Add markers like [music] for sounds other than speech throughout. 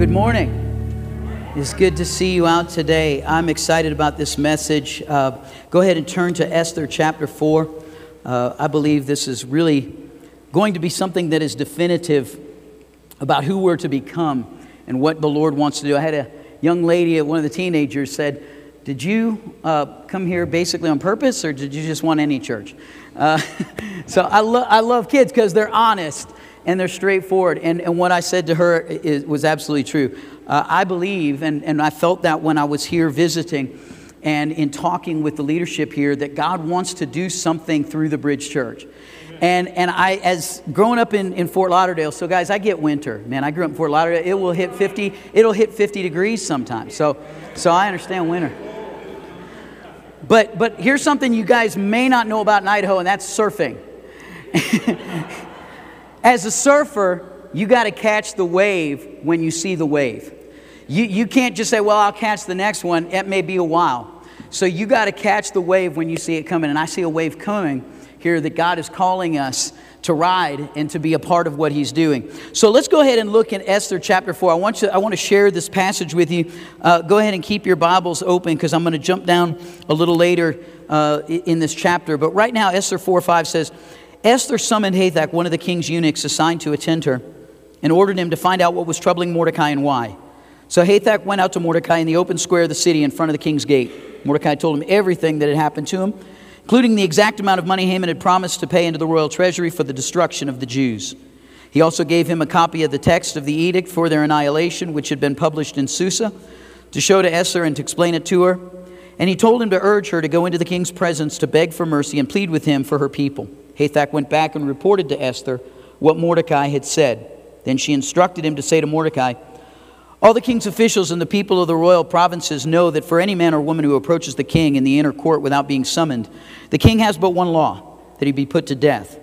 Good morning. It's good to see you out today. I'm excited about this message. Uh, go ahead and turn to Esther chapter 4. Uh, I believe this is really going to be something that is definitive about who we're to become and what the Lord wants to do. I had a young lady, one of the teenagers, said, Did you uh, come here basically on purpose or did you just want any church? Uh, [laughs] so I, lo- I love kids because they're honest and they're straightforward. And, and what I said to her is, was absolutely true. Uh, I believe, and, and I felt that when I was here visiting and in talking with the leadership here, that God wants to do something through the Bridge Church. And, and I, as growing up in, in Fort Lauderdale, so guys, I get winter. Man, I grew up in Fort Lauderdale. It will hit 50, it'll hit 50 degrees sometimes. So, so I understand winter. But, but here's something you guys may not know about in Idaho, and that's surfing. [laughs] As a surfer, you got to catch the wave when you see the wave. You, you can't just say, well, I'll catch the next one. It may be a while. So you got to catch the wave when you see it coming. And I see a wave coming here that God is calling us to ride and to be a part of what he's doing. So let's go ahead and look in Esther chapter 4. I want, you, I want to share this passage with you. Uh, go ahead and keep your Bibles open because I'm going to jump down a little later uh, in this chapter. But right now, Esther 4 5 says, Esther summoned Hathach, one of the king's eunuchs assigned to attend her, and ordered him to find out what was troubling Mordecai and why. So Hathach went out to Mordecai in the open square of the city in front of the king's gate. Mordecai told him everything that had happened to him, including the exact amount of money Haman had promised to pay into the royal treasury for the destruction of the Jews. He also gave him a copy of the text of the edict for their annihilation, which had been published in Susa, to show to Esther and to explain it to her. And he told him to urge her to go into the king's presence to beg for mercy and plead with him for her people. Hathach went back and reported to Esther what Mordecai had said. Then she instructed him to say to Mordecai, All the king's officials and the people of the royal provinces know that for any man or woman who approaches the king in the inner court without being summoned, the king has but one law that he be put to death.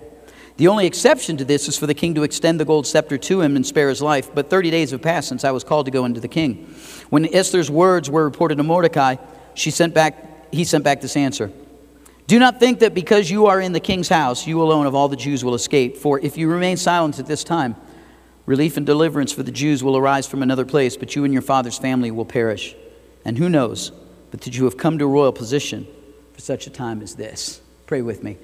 The only exception to this is for the king to extend the gold scepter to him and spare his life. But 30 days have passed since I was called to go into the king. When Esther's words were reported to Mordecai, she sent back, he sent back this answer. Do not think that because you are in the king's house, you alone of all the Jews will escape. For if you remain silent at this time, relief and deliverance for the Jews will arise from another place, but you and your father's family will perish. And who knows but that you have come to a royal position for such a time as this? Pray with me.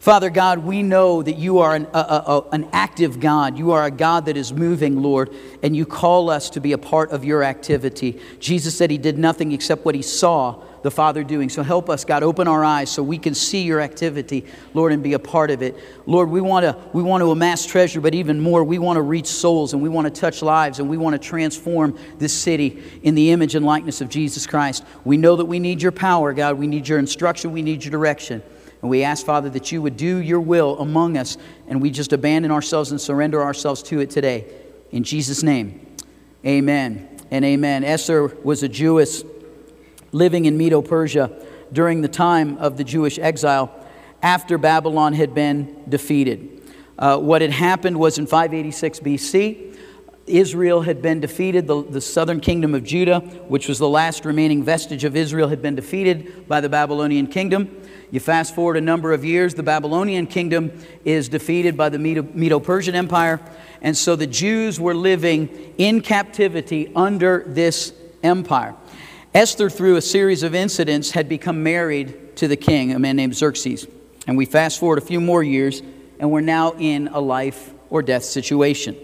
Father God, we know that you are an, a, a, an active God. You are a God that is moving, Lord, and you call us to be a part of your activity. Jesus said he did nothing except what he saw the Father doing. So help us, God, open our eyes so we can see your activity, Lord, and be a part of it. Lord, we want to we want to amass treasure, but even more, we want to reach souls and we want to touch lives and we want to transform this city in the image and likeness of Jesus Christ. We know that we need your power, God. We need your instruction, we need your direction. And we ask, Father, that you would do your will among us, and we just abandon ourselves and surrender ourselves to it today. In Jesus' name, amen and amen. Esther was a Jewess living in Medo Persia during the time of the Jewish exile after Babylon had been defeated. Uh, what had happened was in 586 BC, Israel had been defeated. The, the southern kingdom of Judah, which was the last remaining vestige of Israel, had been defeated by the Babylonian kingdom. You fast forward a number of years, the Babylonian kingdom is defeated by the Medo Persian Empire. And so the Jews were living in captivity under this empire. Esther, through a series of incidents, had become married to the king, a man named Xerxes. And we fast forward a few more years, and we're now in a life or death situation.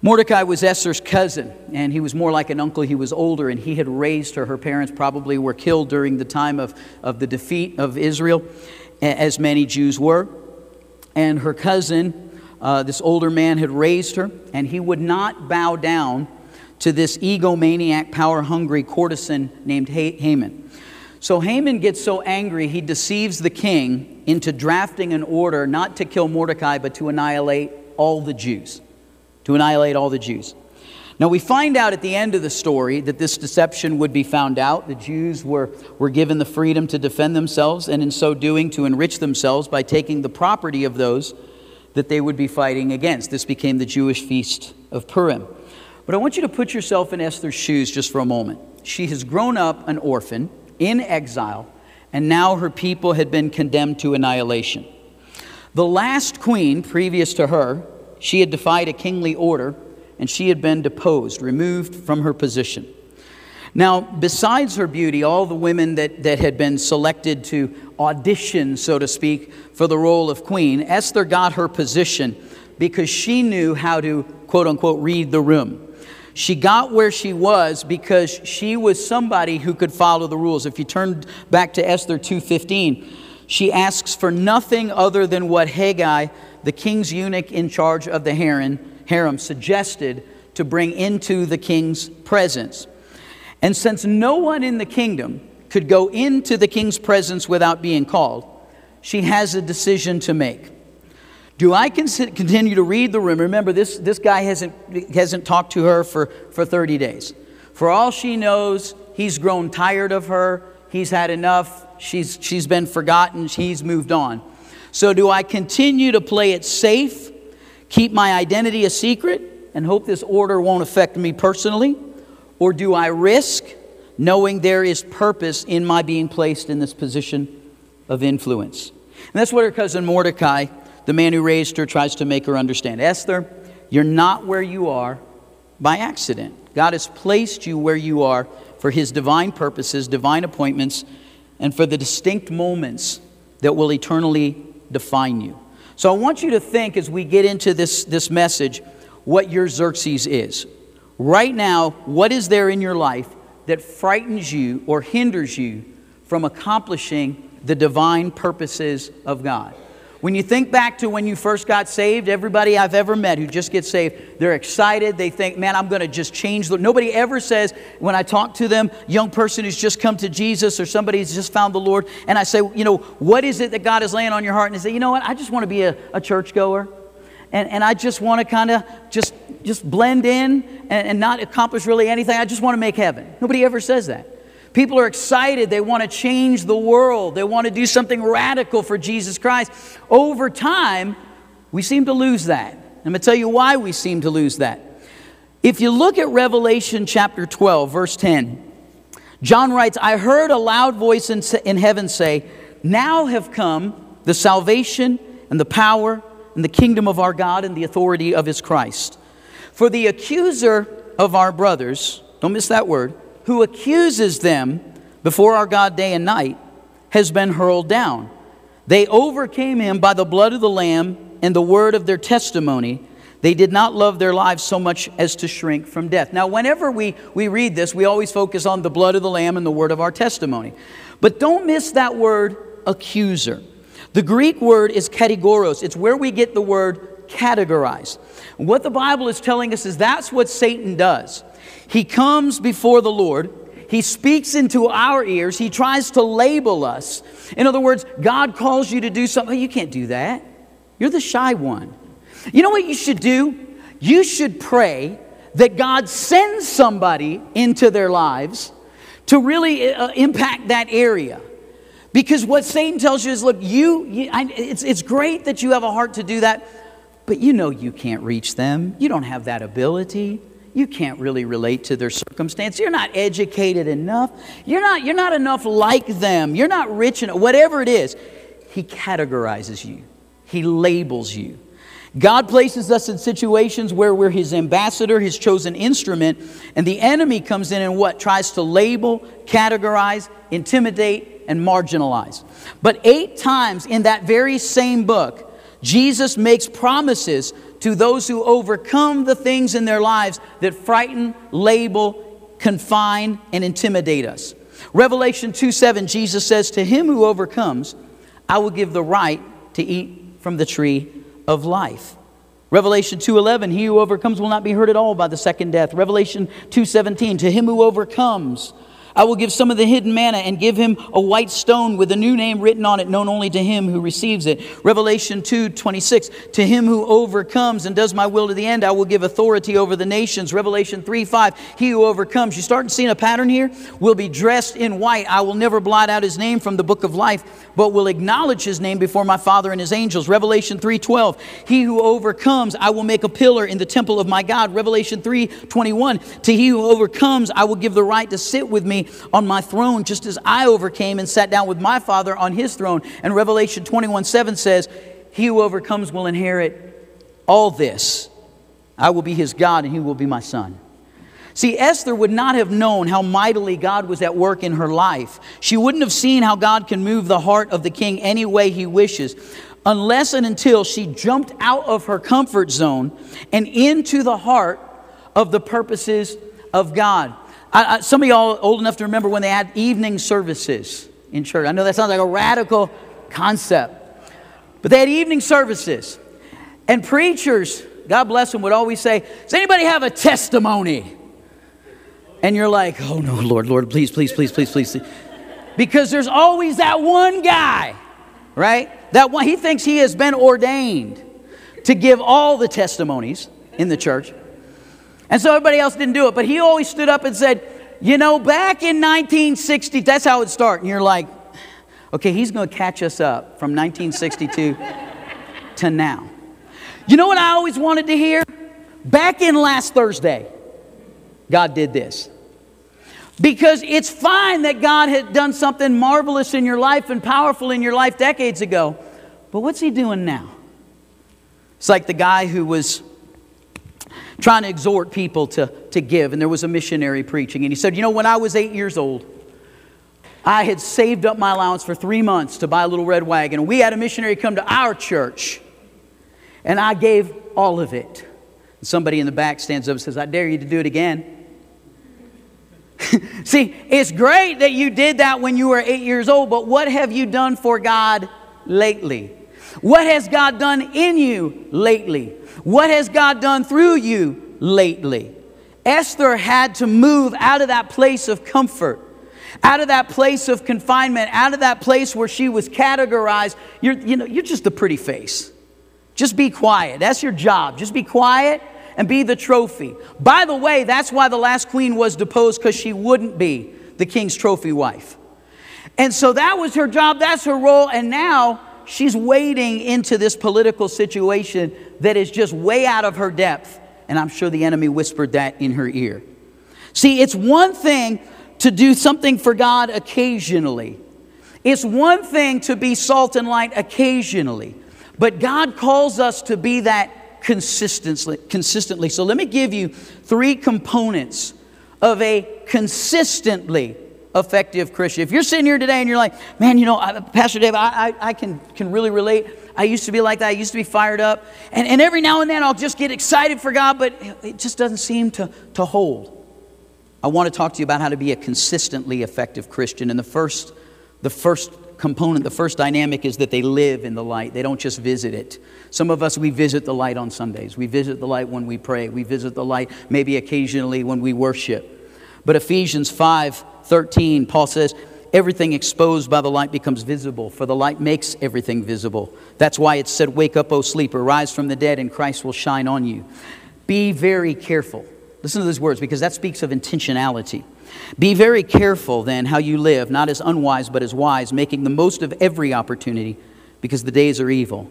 Mordecai was Esther's cousin, and he was more like an uncle. He was older, and he had raised her. Her parents probably were killed during the time of, of the defeat of Israel, as many Jews were. And her cousin, uh, this older man, had raised her, and he would not bow down to this egomaniac, power hungry courtesan named Haman. So Haman gets so angry, he deceives the king into drafting an order not to kill Mordecai, but to annihilate all the Jews. To annihilate all the Jews. Now, we find out at the end of the story that this deception would be found out. The Jews were, were given the freedom to defend themselves, and in so doing, to enrich themselves by taking the property of those that they would be fighting against. This became the Jewish feast of Purim. But I want you to put yourself in Esther's shoes just for a moment. She has grown up an orphan in exile, and now her people had been condemned to annihilation. The last queen previous to her, she had defied a kingly order and she had been deposed, removed from her position. Now, besides her beauty, all the women that, that had been selected to audition, so to speak, for the role of queen, Esther got her position because she knew how to, quote unquote, read the room. She got where she was because she was somebody who could follow the rules. If you turn back to Esther 2:15, she asks for nothing other than what Hegai, the king's eunuch in charge of the harem suggested to bring into the king's presence. And since no one in the kingdom could go into the king's presence without being called, she has a decision to make. Do I continue to read the room? Remember, this, this guy hasn't, hasn't talked to her for, for 30 days. For all she knows, he's grown tired of her. He's had enough. She's, she's been forgotten. He's moved on. So, do I continue to play it safe, keep my identity a secret, and hope this order won't affect me personally? Or do I risk knowing there is purpose in my being placed in this position of influence? And that's what her cousin Mordecai, the man who raised her, tries to make her understand. Esther, you're not where you are by accident. God has placed you where you are for his divine purposes, divine appointments, and for the distinct moments that will eternally define you. So I want you to think as we get into this, this message what your Xerxes is. Right now, what is there in your life that frightens you or hinders you from accomplishing the divine purposes of God? When you think back to when you first got saved, everybody I've ever met who just gets saved, they're excited. They think, man, I'm going to just change the. Nobody ever says, when I talk to them, young person who's just come to Jesus or somebody who's just found the Lord, and I say, you know, what is it that God is laying on your heart? And they say, you know what, I just want to be a, a churchgoer and, and I just want to kind of just, just blend in and, and not accomplish really anything. I just want to make heaven. Nobody ever says that. People are excited. They want to change the world. They want to do something radical for Jesus Christ. Over time, we seem to lose that. I'm going to tell you why we seem to lose that. If you look at Revelation chapter 12, verse 10, John writes, I heard a loud voice in, in heaven say, Now have come the salvation and the power and the kingdom of our God and the authority of his Christ. For the accuser of our brothers, don't miss that word, who accuses them before our God day and night, has been hurled down. They overcame him by the blood of the Lamb and the word of their testimony. They did not love their lives so much as to shrink from death. Now, whenever we, we read this, we always focus on the blood of the Lamb and the word of our testimony. But don't miss that word accuser. The Greek word is kategoros. It's where we get the word categorize. What the Bible is telling us is that's what Satan does. He comes before the Lord, he speaks into our ears, he tries to label us. In other words, God calls you to do something. You can't do that. You're the shy one. You know what you should do? You should pray that God sends somebody into their lives to really uh, impact that area. Because what Satan tells you is look, you, you I, it's, it's great that you have a heart to do that, but you know you can't reach them. You don't have that ability. You can't really relate to their circumstance. You're not educated enough. You're not, you're not enough like them. You're not rich enough. Whatever it is, He categorizes you, He labels you. God places us in situations where we're His ambassador, His chosen instrument, and the enemy comes in and what? Tries to label, categorize, intimidate, and marginalize. But eight times in that very same book, Jesus makes promises to those who overcome the things in their lives that frighten, label, confine, and intimidate us. Revelation 2 7, Jesus says, To him who overcomes, I will give the right to eat from the tree of life. Revelation 2:11 He who overcomes will not be hurt at all by the second death. Revelation 2:17 To him who overcomes I will give some of the hidden manna and give him a white stone with a new name written on it, known only to him who receives it. Revelation 2 26. To him who overcomes and does my will to the end, I will give authority over the nations. Revelation 3 5. He who overcomes, you start seeing a pattern here, will be dressed in white. I will never blot out his name from the book of life, but will acknowledge his name before my Father and his angels. Revelation 3 12. He who overcomes, I will make a pillar in the temple of my God. Revelation 3 21. To he who overcomes, I will give the right to sit with me on my throne, just as I overcame and sat down with my Father on his throne. And Revelation 21 7 says, He who overcomes will inherit all this. I will be his God, and he will be my son. See, Esther would not have known how mightily God was at work in her life. She wouldn't have seen how God can move the heart of the king any way he wishes unless and until she jumped out of her comfort zone and into the heart of the purposes of God. I, I, some of y'all old enough to remember when they had evening services in church. I know that sounds like a radical concept, but they had evening services. And preachers, God bless them, would always say, Does anybody have a testimony? And you're like, Oh no, Lord, Lord, please, please, please, please, please. Because there's always that one guy, right? That one, he thinks he has been ordained to give all the testimonies in the church. And so everybody else didn't do it. But he always stood up and said, You know, back in 1960, that's how it started. And you're like, Okay, he's going to catch us up from 1962 [laughs] to now. You know what I always wanted to hear? Back in last Thursday, God did this. Because it's fine that God had done something marvelous in your life and powerful in your life decades ago, but what's He doing now? It's like the guy who was trying to exhort people to, to give, and there was a missionary preaching. And he said, You know, when I was eight years old, I had saved up my allowance for three months to buy a little red wagon. And we had a missionary come to our church, and I gave all of it. And somebody in the back stands up and says, I dare you to do it again. [laughs] See, it's great that you did that when you were eight years old, but what have you done for God lately? What has God done in you lately? What has God done through you lately? Esther had to move out of that place of comfort, out of that place of confinement, out of that place where she was categorized. You're, you know, you're just a pretty face. Just be quiet. That's your job. Just be quiet and be the trophy. By the way, that's why the last queen was deposed because she wouldn't be the king's trophy wife. And so that was her job, that's her role, and now she's wading into this political situation that is just way out of her depth. And I'm sure the enemy whispered that in her ear. See, it's one thing to do something for God occasionally, it's one thing to be salt and light occasionally, but God calls us to be that consistently. consistently. So let me give you three components of a consistently effective Christian. If you're sitting here today and you're like, man, you know, Pastor Dave, I, I, I, can, can really relate. I used to be like that. I used to be fired up. And, and every now and then I'll just get excited for God, but it just doesn't seem to, to hold. I want to talk to you about how to be a consistently effective Christian. And the first, the first component, the first dynamic is that they live in the light. They don't just visit it. Some of us, we visit the light on Sundays. We visit the light when we pray. We visit the light maybe occasionally when we worship. But Ephesians 5 13, Paul says, Everything exposed by the light becomes visible, for the light makes everything visible. That's why it said, Wake up, O sleeper, rise from the dead, and Christ will shine on you. Be very careful. Listen to those words because that speaks of intentionality. Be very careful then how you live, not as unwise, but as wise, making the most of every opportunity because the days are evil.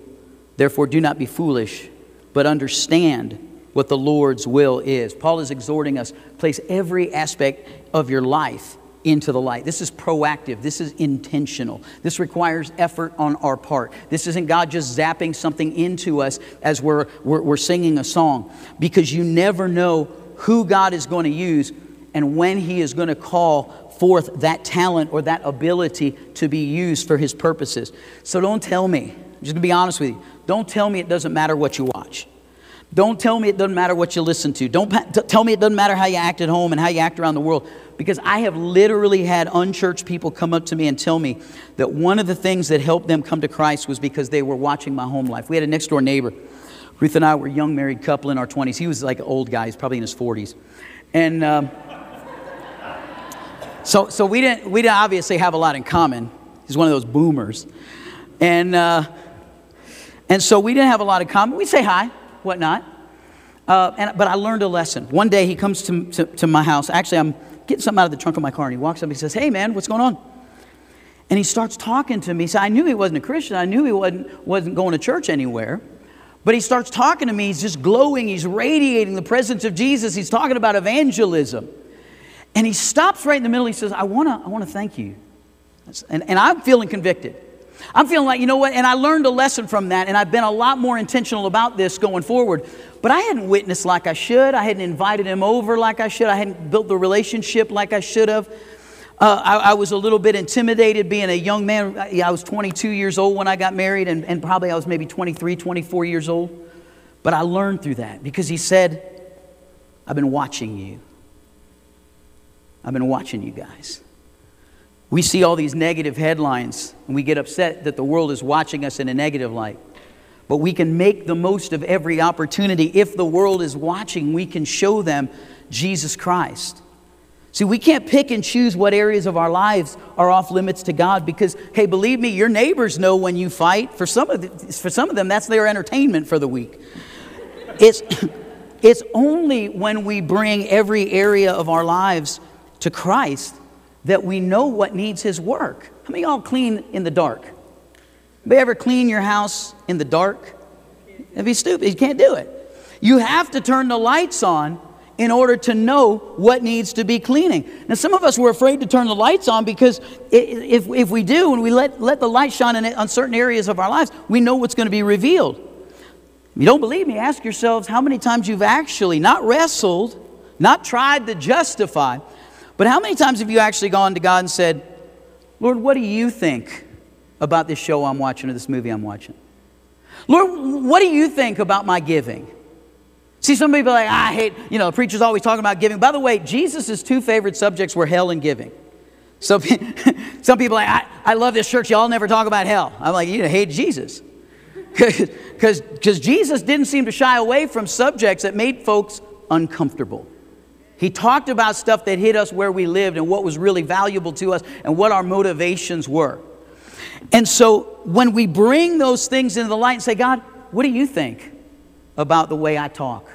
Therefore, do not be foolish, but understand what the Lord's will is. Paul is exhorting us place every aspect of your life into the light. This is proactive. This is intentional. This requires effort on our part. This isn't God just zapping something into us as we're, we're, we're singing a song because you never know who God is going to use and when He is going to call forth that talent or that ability to be used for His purposes. So don't tell me, I'm just going to be honest with you, don't tell me it doesn't matter what you watch. Don't tell me it doesn't matter what you listen to. Don't tell me it doesn't matter how you act at home and how you act around the world. Because I have literally had unchurched people come up to me and tell me that one of the things that helped them come to Christ was because they were watching my home life. We had a next door neighbor. Ruth and I were a young married couple in our 20s. He was like an old guy, he's probably in his 40s. And um, so, so we, didn't, we didn't obviously have a lot in common. He's one of those boomers. And, uh, and so we didn't have a lot in common. We'd say hi whatnot. Uh, and, but I learned a lesson. One day he comes to, to, to, my house. Actually, I'm getting something out of the trunk of my car, and he walks up and he says, Hey, man, what's going on? And he starts talking to me. So I knew he wasn't a Christian. I knew he wasn't, wasn't going to church anywhere. But he starts talking to me. He's just glowing. He's radiating the presence of Jesus. He's talking about evangelism. And he stops right in the middle. He says, I want to I wanna thank you. And, and I'm feeling convicted. I'm feeling like, you know what? And I learned a lesson from that, and I've been a lot more intentional about this going forward. But I hadn't witnessed like I should. I hadn't invited him over like I should. I hadn't built the relationship like I should have. Uh, I, I, was a little bit intimidated being a young man. I was 22 years old when I got married, and, and probably I was maybe 23, 24 years old. But I learned through that because he said, I've been watching you. I've been watching you guys. We see all these negative headlines and we get upset that the world is watching us in a negative light. But we can make the most of every opportunity. If the world is watching, we can show them Jesus Christ. See, we can't pick and choose what areas of our lives are off limits to God because, hey, believe me, your neighbors know when you fight. For some of, the, for some of them, that's their entertainment for the week. It's, [coughs] it's only when we bring every area of our lives to Christ that we know what needs His work. How many y'all clean in the dark? Have ever clean your house in the dark? It'd be stupid. You can't do it. You have to turn the lights on in order to know what needs to be cleaning. Now, some of us were afraid to turn the lights on because if, if we do and we let, let the light shine in, on certain areas of our lives, we know what's going to be revealed. If you don't believe me, ask yourselves how many times you've actually not wrestled, not tried to justify, but how many times have you actually gone to God and said, Lord, what do you think about this show I'm watching or this movie I'm watching? Lord, what do you think about my giving? See, some people are like, I hate, you know, the preacher's always talking about giving. By the way, Jesus' two favorite subjects were hell and giving. So [laughs] some people like, I, I love this church, y'all never talk about hell. I'm like, you hate Jesus. [laughs] Because Jesus didn't seem to shy away from subjects that made folks uncomfortable. He talked about stuff that hit us where we lived and what was really valuable to us and what our motivations were. And so when we bring those things into the light and say, God, what do you think about the way I talk?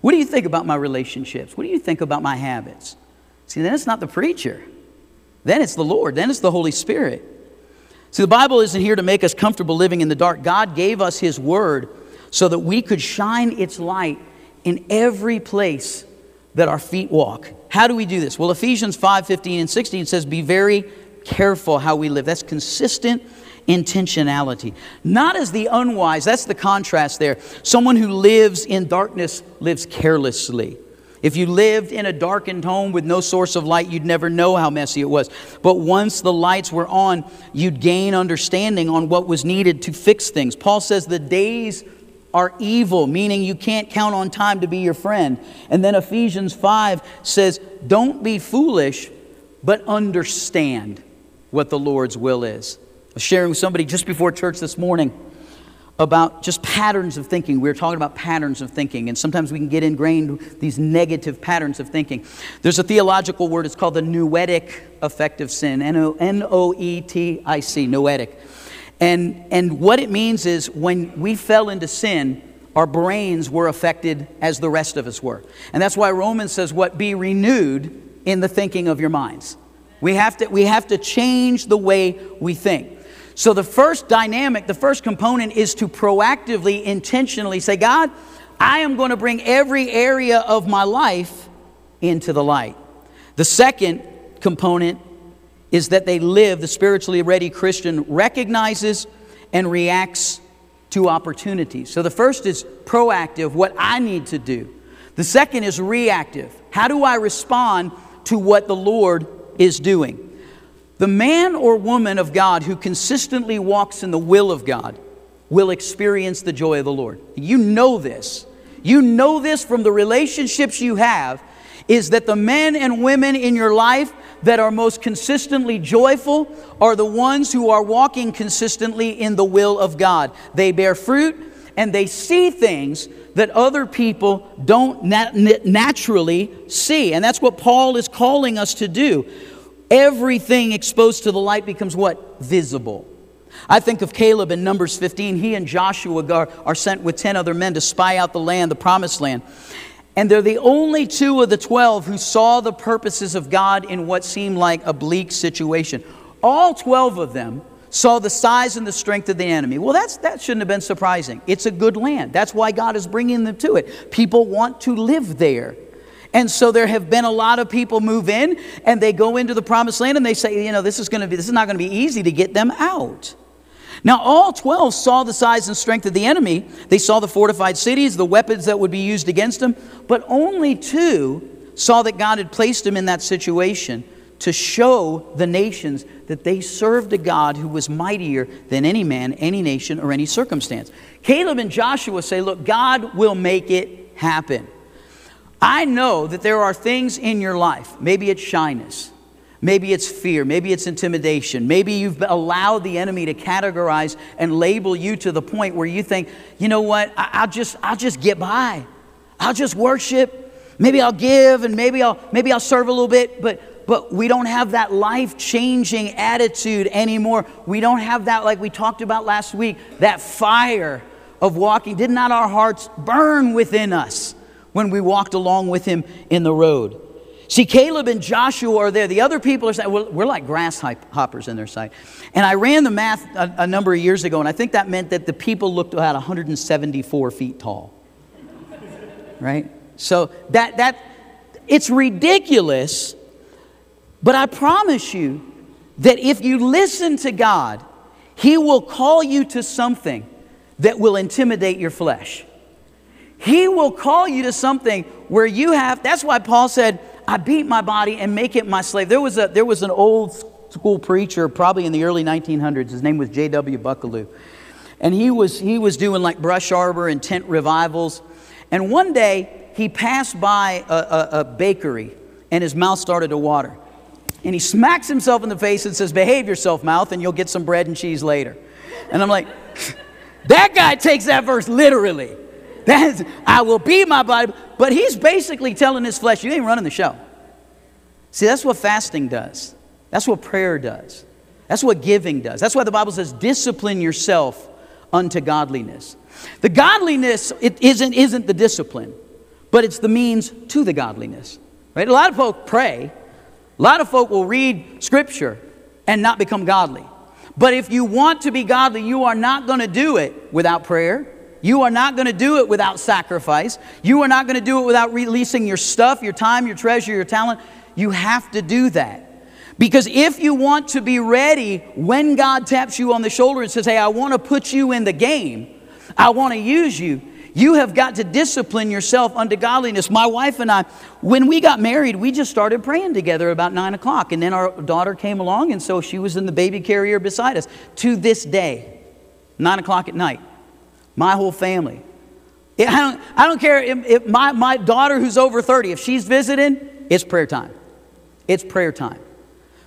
What do you think about my relationships? What do you think about my habits? See, then it's not the preacher. Then it's the Lord. Then it's the Holy Spirit. See, the Bible isn't here to make us comfortable living in the dark. God gave us His Word so that we could shine its light in every place that our feet walk. How do we do this? Well, Ephesians 5 15 and 16 says, Be very careful how we live. That's consistent intentionality. Not as the unwise, that's the contrast there. Someone who lives in darkness lives carelessly. If you lived in a darkened home with no source of light, you'd never know how messy it was. But once the lights were on, you'd gain understanding on what was needed to fix things. Paul says the days are evil, meaning you can't count on time to be your friend. And then Ephesians 5 says, Don't be foolish, but understand what the Lord's will is. I was sharing with somebody just before church this morning about just patterns of thinking. We were talking about patterns of thinking, and sometimes we can get ingrained these negative patterns of thinking. There's a theological word, it's called the noetic effect of sin N O E T I C, noetic. And, and what it means is when we fell into sin, our brains were affected as the rest of us were. And that's why Romans says, What? Be renewed in the thinking of your minds. We have to, we have to change the way we think. So, the first dynamic, the first component is to proactively, intentionally say, God, I am going to bring every area of my life into the light. The second component is that they live, the spiritually ready Christian recognizes and reacts to opportunities. So the first is proactive, what I need to do. The second is reactive. How do I respond to what the Lord is doing? The man or woman of God who consistently walks in the will of God will experience the joy of the Lord. You know this. You know this from the relationships you have is that the men and women in your life that are most consistently joyful are the ones who are walking consistently in the will of God. They bear fruit and they see things that other people don't nat- naturally see. And that's what Paul is calling us to do. Everything exposed to the light becomes what? Visible. I think of Caleb in Numbers 15. He and Joshua are, are sent with 10 other men to spy out the land, the promised land. And they're the only two of the 12 who saw the purposes of God in what seemed like a bleak situation. All 12 of them saw the size and the strength of the enemy. Well, that's, that shouldn't have been surprising. It's a good land. That's why God is bringing them to it. People want to live there. And so there have been a lot of people move in and they go into the promised land and they say, you know, this is going to be this is not going to be easy to get them out. Now, all 12 saw the size and strength of the enemy. They saw the fortified cities, the weapons that would be used against them, but only two saw that God had placed them in that situation to show the nations that they served a God who was mightier than any man, any nation, or any circumstance. Caleb and Joshua say, Look, God will make it happen. I know that there are things in your life, maybe it's shyness, Maybe it's fear. Maybe it's intimidation. Maybe you've allowed the enemy to categorize and label you to the point where you think, you know what, I, will just, I'll just get by. I'll just worship. Maybe I'll give and maybe I'll, maybe I'll serve a little bit, but, but we don't have that life changing attitude anymore. We don't have that, like we talked about last week, that fire of walking. Did not our hearts burn within us when we walked along with him in the road? See, Caleb and Joshua are there. The other people are saying, well, we're like grasshoppers in their sight. And I ran the math a, a, number of years ago, and I think that meant that the people looked about 174 feet tall. right? So that, that, it's ridiculous, but I promise you that if you listen to God, He will call you to something that will intimidate your flesh. He will call you to something where you have, that's why Paul said, I beat my body and make it my slave. There was, a, there was an old school preacher, probably in the early 1900s. His name was J.W. Buckaloo. And he was, he was doing like brush arbor and tent revivals. And one day, he passed by a, a, a bakery and his mouth started to water. And he smacks himself in the face and says, Behave yourself, mouth, and you'll get some bread and cheese later. And I'm like, [laughs] That guy takes that verse literally. That's, I will be my body. But he's basically telling his flesh, you ain't running the show. See, that's what fasting does. That's what prayer does. That's what giving does. That's why the Bible says, discipline yourself unto godliness. The godliness it isn't, isn't the discipline, but it's the means to the godliness. Right? A lot of folk pray. A lot of folk will read scripture and not become godly. But if you want to be godly, you are not going to do it without prayer. You are not going to do it without sacrifice. You are not going to do it without releasing your stuff, your time, your treasure, your talent. You have to do that. Because if you want to be ready when God taps you on the shoulder and says, Hey, I want to put you in the game, I want to use you, you have got to discipline yourself unto godliness. My wife and I, when we got married, we just started praying together about nine o'clock. And then our daughter came along, and so she was in the baby carrier beside us. To this day, nine o'clock at night, my whole family. I don't, I don't care if, if my, my daughter who's over 30, if she's visiting, it's prayer time. It's prayer time.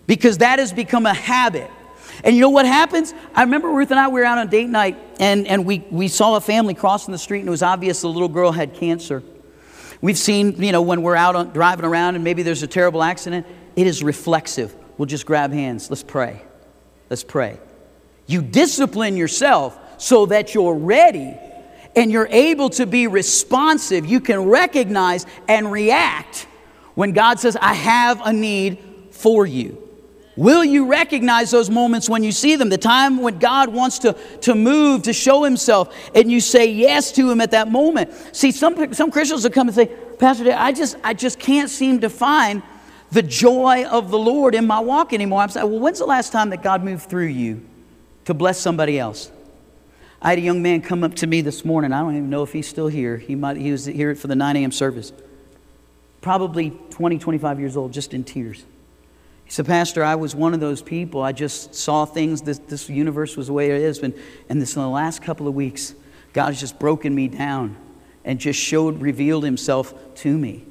Because that has become a habit. And you know what happens? I remember Ruth and I, we were out on date night, and, and we, we saw a family crossing the street, and it was obvious the little girl had cancer. We've seen, you know, when we're out on, driving around and maybe there's a terrible accident, it is reflexive. We'll just grab hands. Let's pray. Let's pray. You discipline yourself so that you're ready and you're able to be responsive. You can recognize and react when God says, I have a need for you. Will you recognize those moments when you see them? The time when God wants to, to move, to show Himself, and you say yes to Him at that moment. See, some, some Christians will come and say, Pastor, I just, I just can't seem to find the joy of the Lord in my walk anymore. I'm saying, well, when's the last time that God moved through you to bless somebody else? I had a young man come up to me this morning. I don't even know if he's still here. He, might, he was here for the 9 a.m. service. Probably 20, 25 years old, just in tears. He said, Pastor, I was one of those people. I just saw things, this, this universe was the way it is. And, and this in the last couple of weeks, God has just broken me down and just showed, revealed himself to me.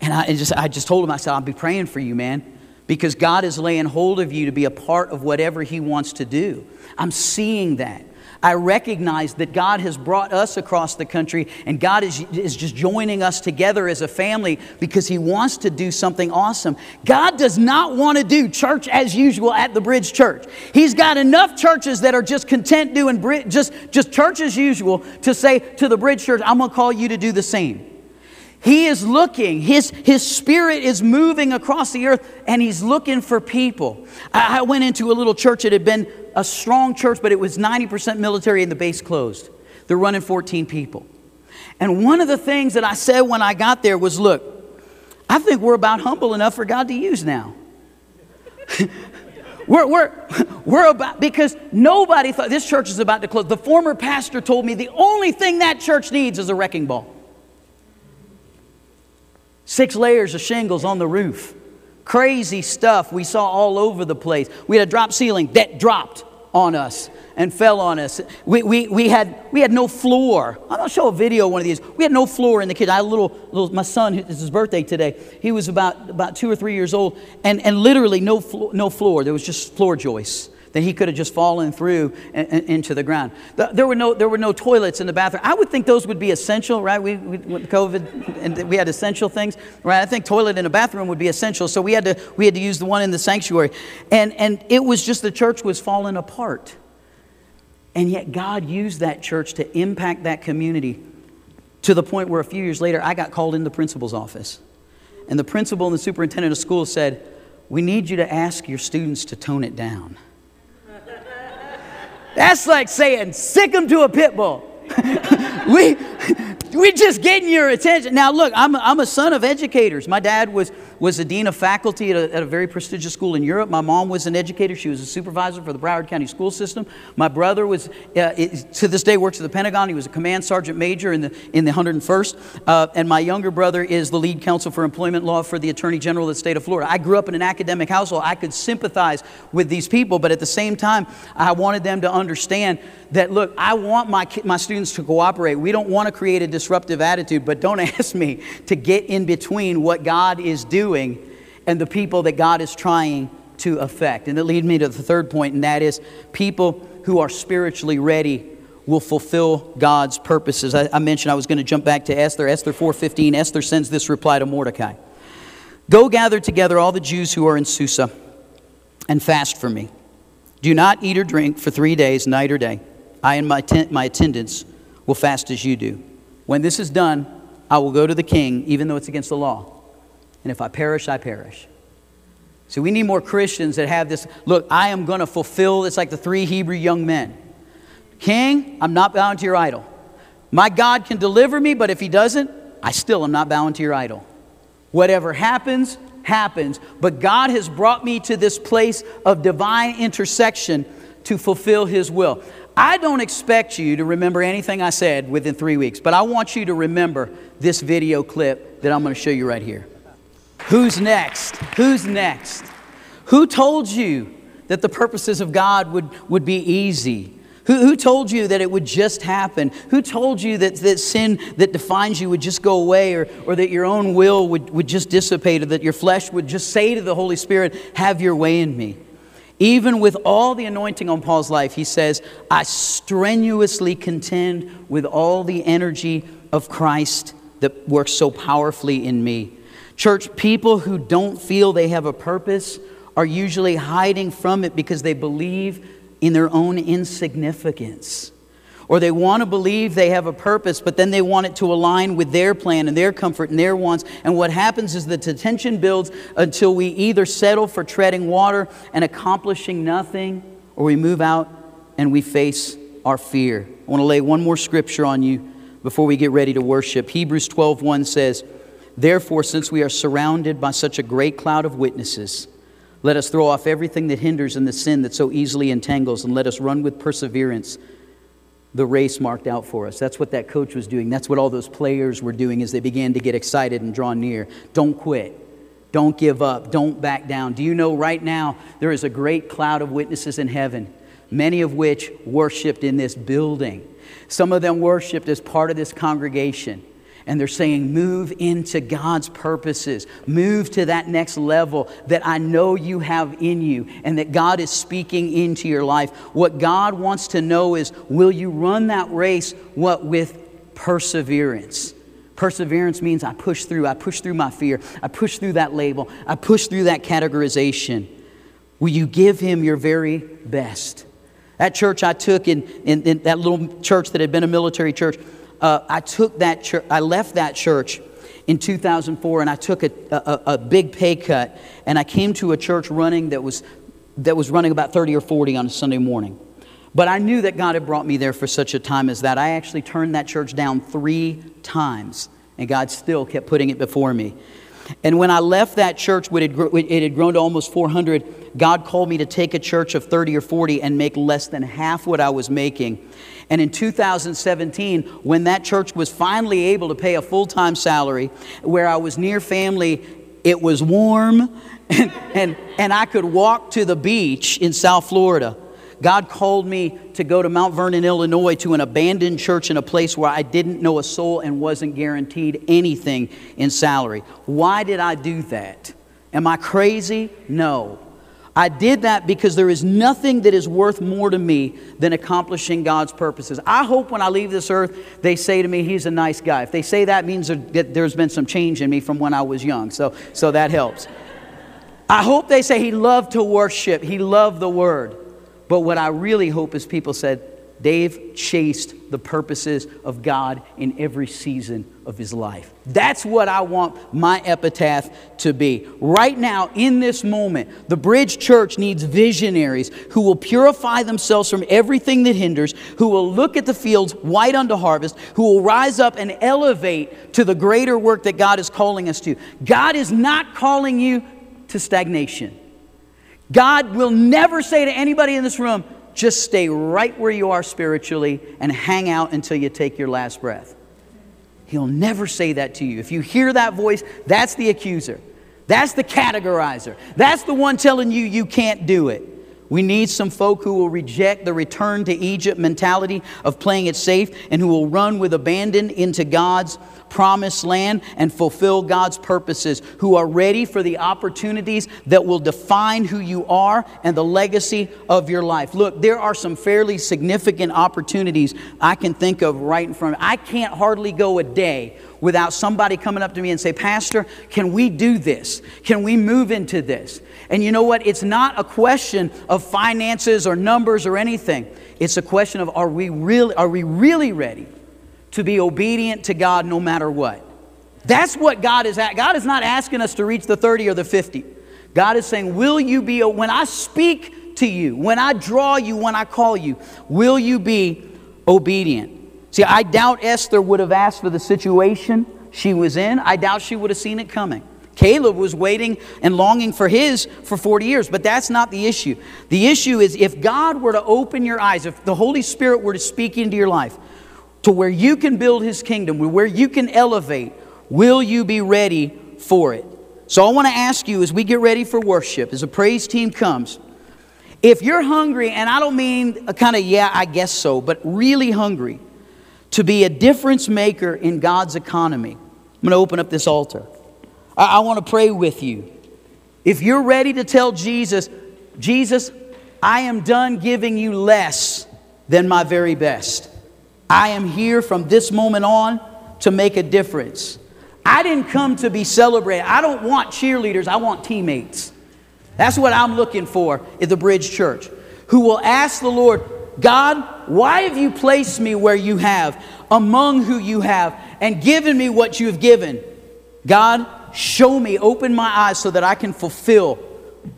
And I, just, I just told him, I said, I'll be praying for you, man, because God is laying hold of you to be a part of whatever he wants to do. I'm seeing that. I recognize that God has brought us across the country and God is, is just joining us together as a family because He wants to do something awesome. God does not want to do church as usual at the Bridge Church. He's got enough churches that are just content doing just, just church as usual to say to the Bridge Church, I'm going to call you to do the same. He is looking, his, his spirit is moving across the earth, and he's looking for people. I, I went into a little church that had been a strong church, but it was 90% military and the base closed. They're running 14 people. And one of the things that I said when I got there was look, I think we're about humble enough for God to use now. [laughs] we're, we're, we're about, because nobody thought this church is about to close. The former pastor told me the only thing that church needs is a wrecking ball. Six layers of shingles on the roof. Crazy stuff we saw all over the place. We had a drop ceiling that dropped on us and fell on us. We, we, we, had, we had no floor. I'm going to show a video one of these. We had no floor in the kitchen. I had a little, little my son, it's his birthday today. He was about, about two or three years old, and, and literally no, flo- no floor. There was just floor joists that he could have just fallen through and, and, into the ground. There were, no, there were no toilets in the bathroom. I would think those would be essential, right? We, we with COVID and we had essential things, right? I think toilet in a bathroom would be essential. So we had to, we had to use the one in the sanctuary. And, and it was just the church was falling apart. And yet God used that church to impact that community to the point where a few years later I got called in the principal's office. And the principal and the superintendent of school said, We need you to ask your students to tone it down. That's like saying, sic them to a pit bull. [laughs] we, we just getting your attention. Now, look, I'm I'm a son of educators. My dad was, was a dean of faculty at a, at a very prestigious school in Europe. My mom was an educator. She was a supervisor for the Broward County school system. My brother was, uh, to this day, works at the Pentagon. He was a command sergeant major in the, in the 101st. Uh, and my younger brother is the lead counsel for employment law for the Attorney General of the state of Florida. I grew up in an academic household. I could sympathize with these people, but at the same time, I wanted them to understand that, look, I want my, my students to cooperate. We don't want to create a disruptive attitude, but don't [laughs] ask me to get in between what God is doing and the people that God is trying to affect. And it leads me to the third point, and that is people who are spiritually ready will fulfill God's purposes. I, I mentioned I was going to jump back to Esther. Esther 4.15, Esther sends this reply to Mordecai. Go gather together all the Jews who are in Susa and fast for me. Do not eat or drink for three days, night or day. I and my, ten- my attendants will fast as you do. When this is done, I will go to the king, even though it's against the law. And if I perish, I perish. So we need more Christians that have this look, I am going to fulfill, it's like the three Hebrew young men. King, I'm not bound to your idol. My God can deliver me, but if he doesn't, I still am not bound to your idol. Whatever happens, happens. But God has brought me to this place of divine intersection to fulfill his will. I don't expect you to remember anything I said within three weeks, but I want you to remember this video clip that I'm going to show you right here. Who's next? Who's next? Who told you that the purposes of God would, would be easy? Who, who told you that it would just happen? Who told you that, that sin that defines you would just go away or, or that your own will would, would just dissipate or that your flesh would just say to the Holy Spirit, Have your way in me? Even with all the anointing on Paul's life, he says, I strenuously contend with all the energy of Christ that works so powerfully in me. Church, people who don't feel they have a purpose are usually hiding from it because they believe in their own insignificance or they want to believe they have a purpose, but then they want it to align with their plan and their comfort and their wants. And what happens is that the tension builds until we either settle for treading water and accomplishing nothing, or we move out and we face our fear. I want to lay one more scripture on you before we get ready to worship. Hebrews 12:1 says, "Therefore, since we are surrounded by such a great cloud of witnesses, let us throw off everything that hinders and the sin that so easily entangles, and let us run with perseverance the race marked out for us. That's what that coach was doing. That's what all those players were doing as they began to get excited and draw near. Don't quit. Don't give up. Don't back down. Do you know right now there is a great cloud of witnesses in heaven, many of which worshiped in this building? Some of them worshiped as part of this congregation and they're saying, Move into God's purposes. Move to that next level that I know you have in you and that God is speaking into your life. What God wants to know is, will you run that race what with perseverance? Perseverance means I push through. I push through my fear. I push through that label. I push through that categorization. Will you give Him your very best? That church I took in, in, in that little church that had been a military church, uh, I took that church, I left that church in 2004 and I took a, a, a, big pay cut and I came to a church running that was, that was running about 30 or 40 on a Sunday morning. But I knew that God had brought me there for such a time as that. I actually turned that church down three times and God still kept putting it before me. And when I left that church, it had, grown to almost 400, God called me to take a church of 30 or 40 and make less than half what I was making. And in 2017, when that church was finally able to pay a full time salary, where I was near family, it was warm, [laughs] and, and, and I could walk to the beach in South Florida. God called me to go to Mount Vernon, Illinois, to an abandoned church in a place where I didn't know a soul and wasn't guaranteed anything in salary. Why did I do that? Am I crazy? No. I did that because there is nothing that is worth more to me than accomplishing God's purposes. I hope when I leave this earth, they say to me, He's a nice guy. If they say that, means that there's been some change in me from when I was young. So, so that helps. I hope they say He loved to worship, He loved the Word. But what I really hope is people said, Dave chased the purposes of God in every season of his life. That's what I want my epitaph to be. Right now, in this moment, the Bridge Church needs visionaries who will purify themselves from everything that hinders, who will look at the fields white unto harvest, who will rise up and elevate to the greater work that God is calling us to. God is not calling you to stagnation. God will never say to anybody in this room, just stay right where you are spiritually and hang out until you take your last breath. He'll never say that to you. If you hear that voice, that's the accuser. That's the categorizer. That's the one telling you you can't do it. We need some folk who will reject the return to Egypt mentality of playing it safe and who will run with abandon into God's promised land and fulfill God's purposes, who are ready for the opportunities that will define who you are and the legacy of your life. Look, there are some fairly significant opportunities I can think of right in front of me. I can't hardly go a day without somebody coming up to me and say, Pastor, can we do this? Can we move into this? And you know what? It's not a question of finances or numbers or anything. It's a question of are we really, are we really ready to be obedient to God no matter what. That's what God is at. God is not asking us to reach the 30 or the 50. God is saying, Will you be, when I speak to you, when I draw you, when I call you, will you be obedient? See, I doubt Esther would have asked for the situation she was in. I doubt she would have seen it coming. Caleb was waiting and longing for his for 40 years, but that's not the issue. The issue is if God were to open your eyes, if the Holy Spirit were to speak into your life, to where you can build his kingdom, where you can elevate, will you be ready for it? So I want to ask you as we get ready for worship, as the praise team comes, if you're hungry, and I don't mean a kind of, yeah, I guess so, but really hungry to be a difference maker in God's economy, I'm going to open up this altar. I, I want to pray with you. If you're ready to tell Jesus, Jesus, I am done giving you less than my very best. I am here from this moment on to make a difference. I didn't come to be celebrated. I don't want cheerleaders, I want teammates. That's what I'm looking for at the Bridge Church, who will ask the Lord, God, why have you placed me where you have, among who you have, and given me what you have given? God, show me, open my eyes so that I can fulfill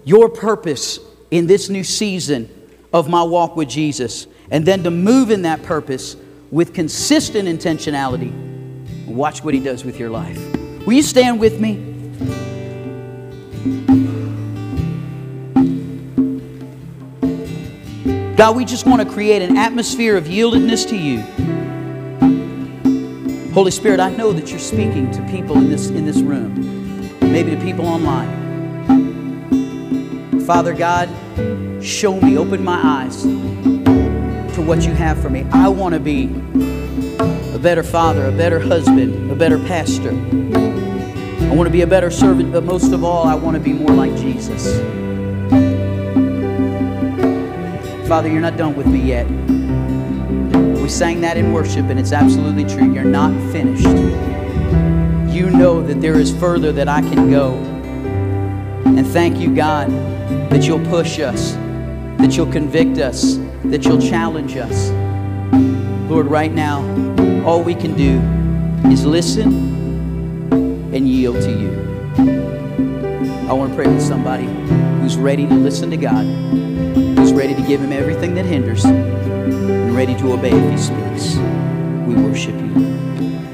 your purpose in this new season of my walk with Jesus. And then to move in that purpose with consistent intentionality, watch what He does with your life. Will you stand with me? God, we just want to create an atmosphere of yieldedness to you. Holy Spirit, I know that you're speaking to people in this, in this room, maybe to people online. Father God, show me, open my eyes to what you have for me. I want to be a better father, a better husband, a better pastor. I want to be a better servant, but most of all, I want to be more like Jesus. Father, you're not done with me yet. We sang that in worship, and it's absolutely true. You're not finished. You know that there is further that I can go. And thank you, God, that you'll push us, that you'll convict us, that you'll challenge us. Lord, right now, all we can do is listen and yield to you. I want to pray with somebody who's ready to listen to God, who's ready to give Him everything that hinders, and ready to obey if He speaks. We worship you.